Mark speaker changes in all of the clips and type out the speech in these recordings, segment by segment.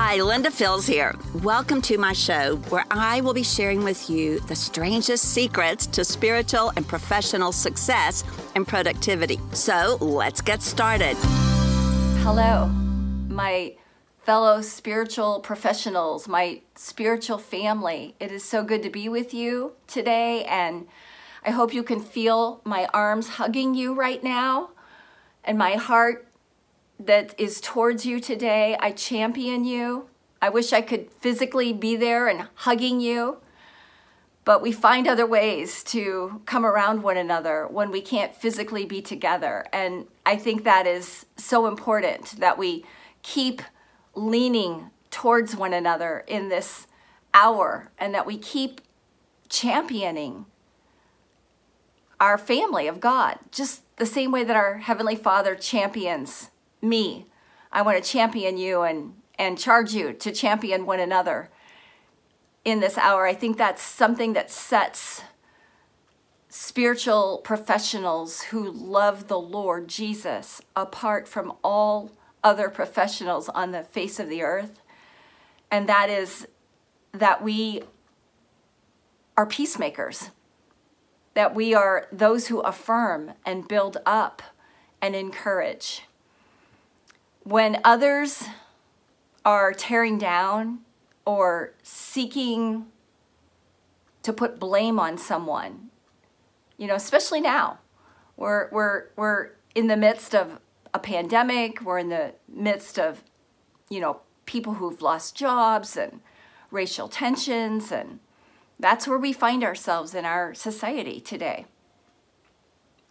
Speaker 1: Hi, Linda Fields here. Welcome to my show where I will be sharing with you the strangest secrets to spiritual and professional success and productivity. So let's get started.
Speaker 2: Hello, my fellow spiritual professionals, my spiritual family. It is so good to be with you today, and I hope you can feel my arms hugging you right now and my heart that is towards you today. I champion you. I wish I could physically be there and hugging you. But we find other ways to come around one another when we can't physically be together. And I think that is so important that we keep leaning towards one another in this hour and that we keep championing our family of God, just the same way that our Heavenly Father champions me. I want to champion you and, and charge you to champion one another in this hour. I think that's something that sets spiritual professionals who love the Lord Jesus apart from all other professionals on the face of the earth. And that is that we are peacemakers, that we are those who affirm and build up and encourage when others are tearing down or seeking to put blame on someone, you know, especially now, we're, we're, we're in the midst of a pandemic, we're in the midst of, you know, people who've lost jobs and racial tensions, and that's where we find ourselves in our society today.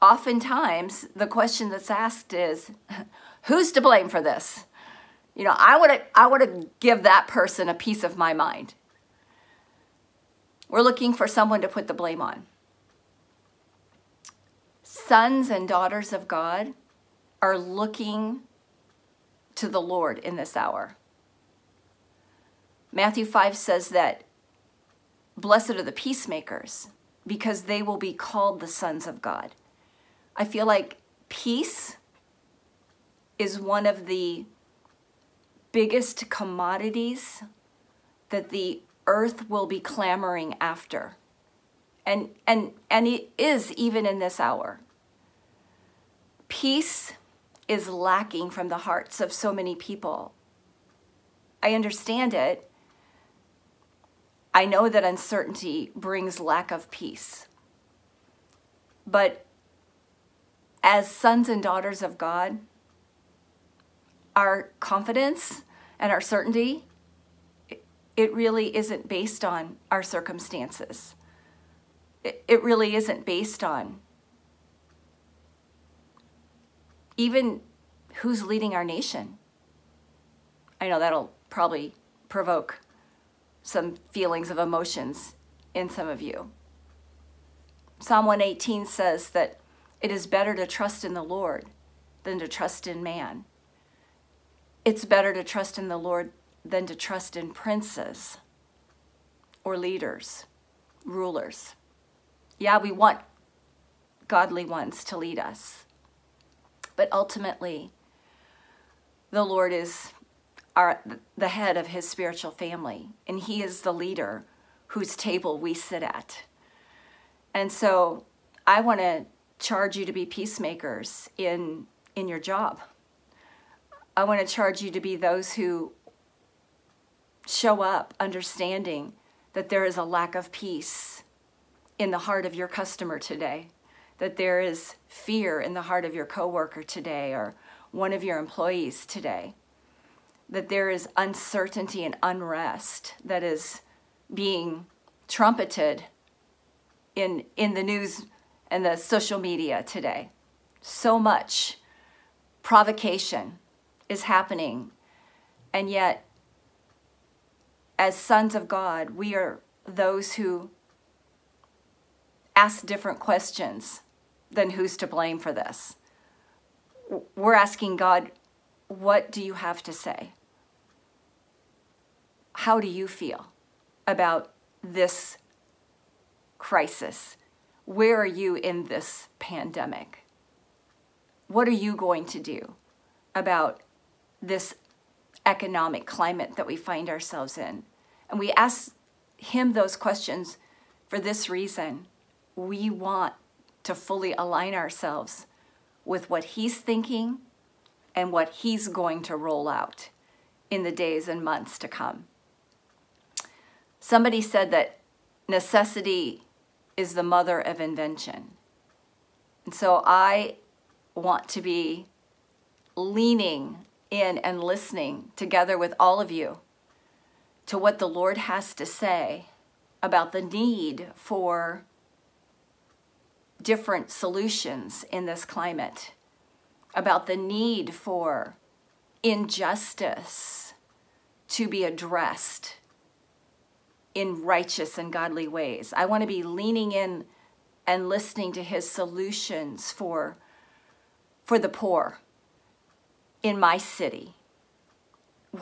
Speaker 2: Oftentimes, the question that's asked is, Who's to blame for this? You know, I want to I want to give that person a piece of my mind. We're looking for someone to put the blame on. Sons and daughters of God are looking to the Lord in this hour. Matthew 5 says that blessed are the peacemakers because they will be called the sons of God. I feel like peace is one of the biggest commodities that the earth will be clamoring after. And, and, and it is even in this hour. Peace is lacking from the hearts of so many people. I understand it. I know that uncertainty brings lack of peace. But as sons and daughters of God, our confidence and our certainty, it really isn't based on our circumstances. It really isn't based on even who's leading our nation. I know that'll probably provoke some feelings of emotions in some of you. Psalm 118 says that it is better to trust in the Lord than to trust in man it's better to trust in the Lord than to trust in princes or leaders, rulers. Yeah, we want godly ones to lead us. But ultimately, the Lord is our, the head of his spiritual family, and he is the leader whose table we sit at. And so I want to charge you to be peacemakers in, in your job I want to charge you to be those who show up understanding that there is a lack of peace in the heart of your customer today, that there is fear in the heart of your coworker today or one of your employees today, that there is uncertainty and unrest that is being trumpeted in in the news and the social media today. So much provocation is happening. And yet, as sons of God, we are those who ask different questions than who's to blame for this. We're asking God, what do you have to say? How do you feel about this crisis? Where are you in this pandemic? What are you going to do about this economic climate that we find ourselves in. And we ask Him those questions for this reason. We want to fully align ourselves with what He's thinking and what He's going to roll out in the days and months to come. Somebody said that necessity is the mother of invention. And so I want to be leaning in and listening together with all of you to what the Lord has to say about the need for different solutions in this climate, about the need for injustice to be addressed in righteous and godly ways. I want to be leaning in and listening to his solutions for for the poor in my city.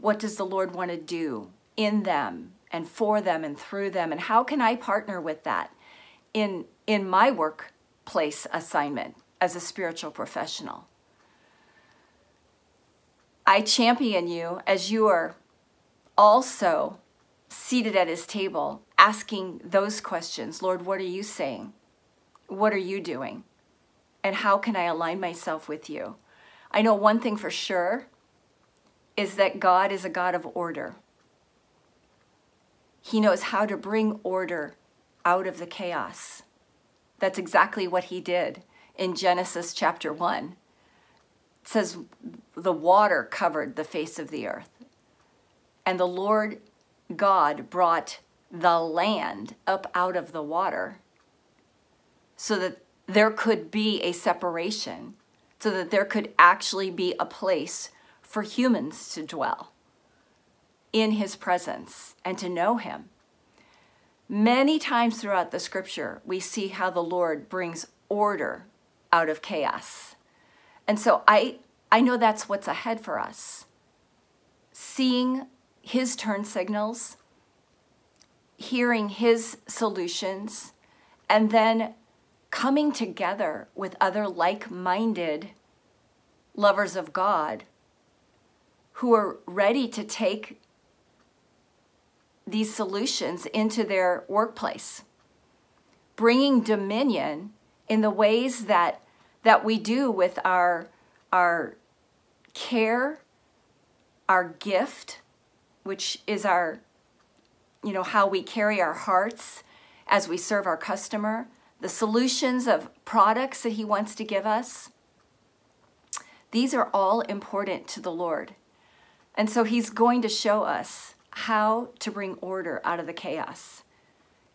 Speaker 2: What does the Lord want to do in them and for them and through them and how can I partner with that in in my workplace assignment as a spiritual professional? I champion you as you are also seated at his table asking those questions. Lord, what are you saying? What are you doing? And how can I align myself with you? I know one thing for sure is that God is a God of order. He knows how to bring order out of the chaos. That's exactly what he did in Genesis chapter 1. It says, The water covered the face of the earth. And the Lord God brought the land up out of the water so that there could be a separation so that there could actually be a place for humans to dwell in his presence and to know him. Many times throughout the scripture, we see how the Lord brings order out of chaos. And so I, I know that's what's ahead for us. Seeing his turn signals, hearing his solutions, and then coming together with other like minded lovers of God who are ready to take these solutions into their workplace, bringing dominion in the ways that, that we do with our, our care, our gift, which is our, you know, how we carry our hearts as we serve our customer the solutions of products that He wants to give us, these are all important to the Lord. And so He's going to show us how to bring order out of the chaos.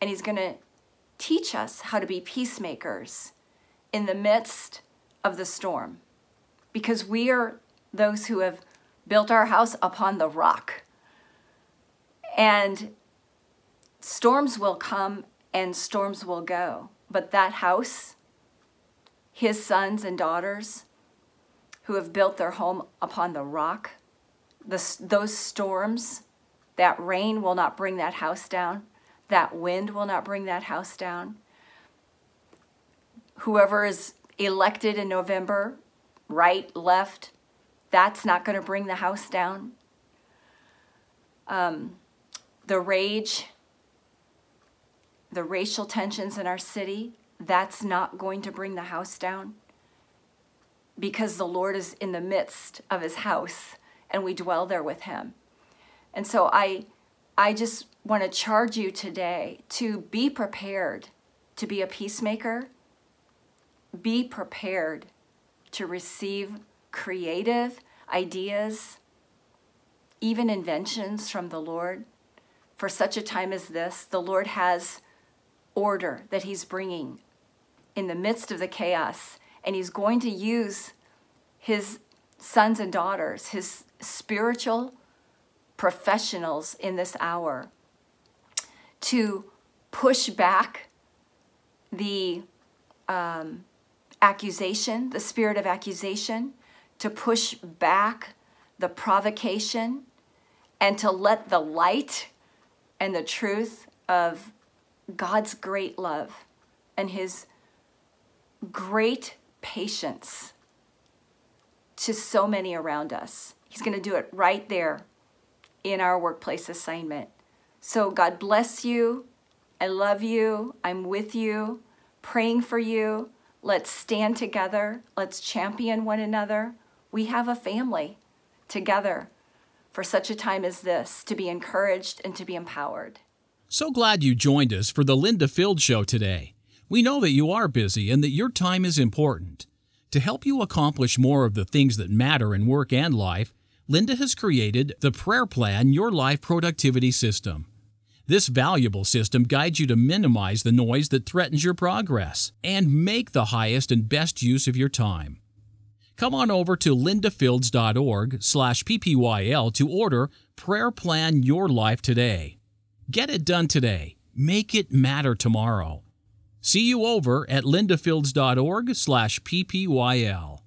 Speaker 2: And He's going to teach us how to be peacemakers in the midst of the storm. Because we are those who have built our house upon the rock. And storms will come and storms will go. But that house, his sons and daughters who have built their home upon the rock, the, those storms, that rain will not bring that house down. That wind will not bring that house down. Whoever is elected in November, right, left, that's not going to bring the house down. Um, the rage the racial tensions in our city, that's not going to bring the house down because the Lord is in the midst of his house and we dwell there with him. And so I I just want to charge you today to be prepared to be a peacemaker. Be prepared to receive creative ideas, even inventions from the Lord. For such a time as this, the Lord has order that he's bringing in the midst of the chaos. And he's going to use his sons and daughters, his spiritual professionals in this hour, to push back the um, accusation, the spirit of accusation, to push back the provocation, and to let the light and the truth of God's great love and his great patience to so many around us. He's going to do it right there in our workplace assignment. So, God bless you. I love you. I'm with you, praying for you. Let's stand together. Let's champion one another. We have a family together for such a time as this to be encouraged and to be empowered.
Speaker 3: So glad you joined us for the Linda Fields Show today. We know that you are busy and that your time is important. To help you accomplish more of the things that matter in work and life, Linda has created the Prayer Plan Your Life Productivity System. This valuable system guides you to minimize the noise that threatens your progress and make the highest and best use of your time. Come on over to lindafields.org slash ppyl to order Prayer Plan Your Life today. Get it done today. Make it matter tomorrow. See you over at lindafields.org slash ppyl.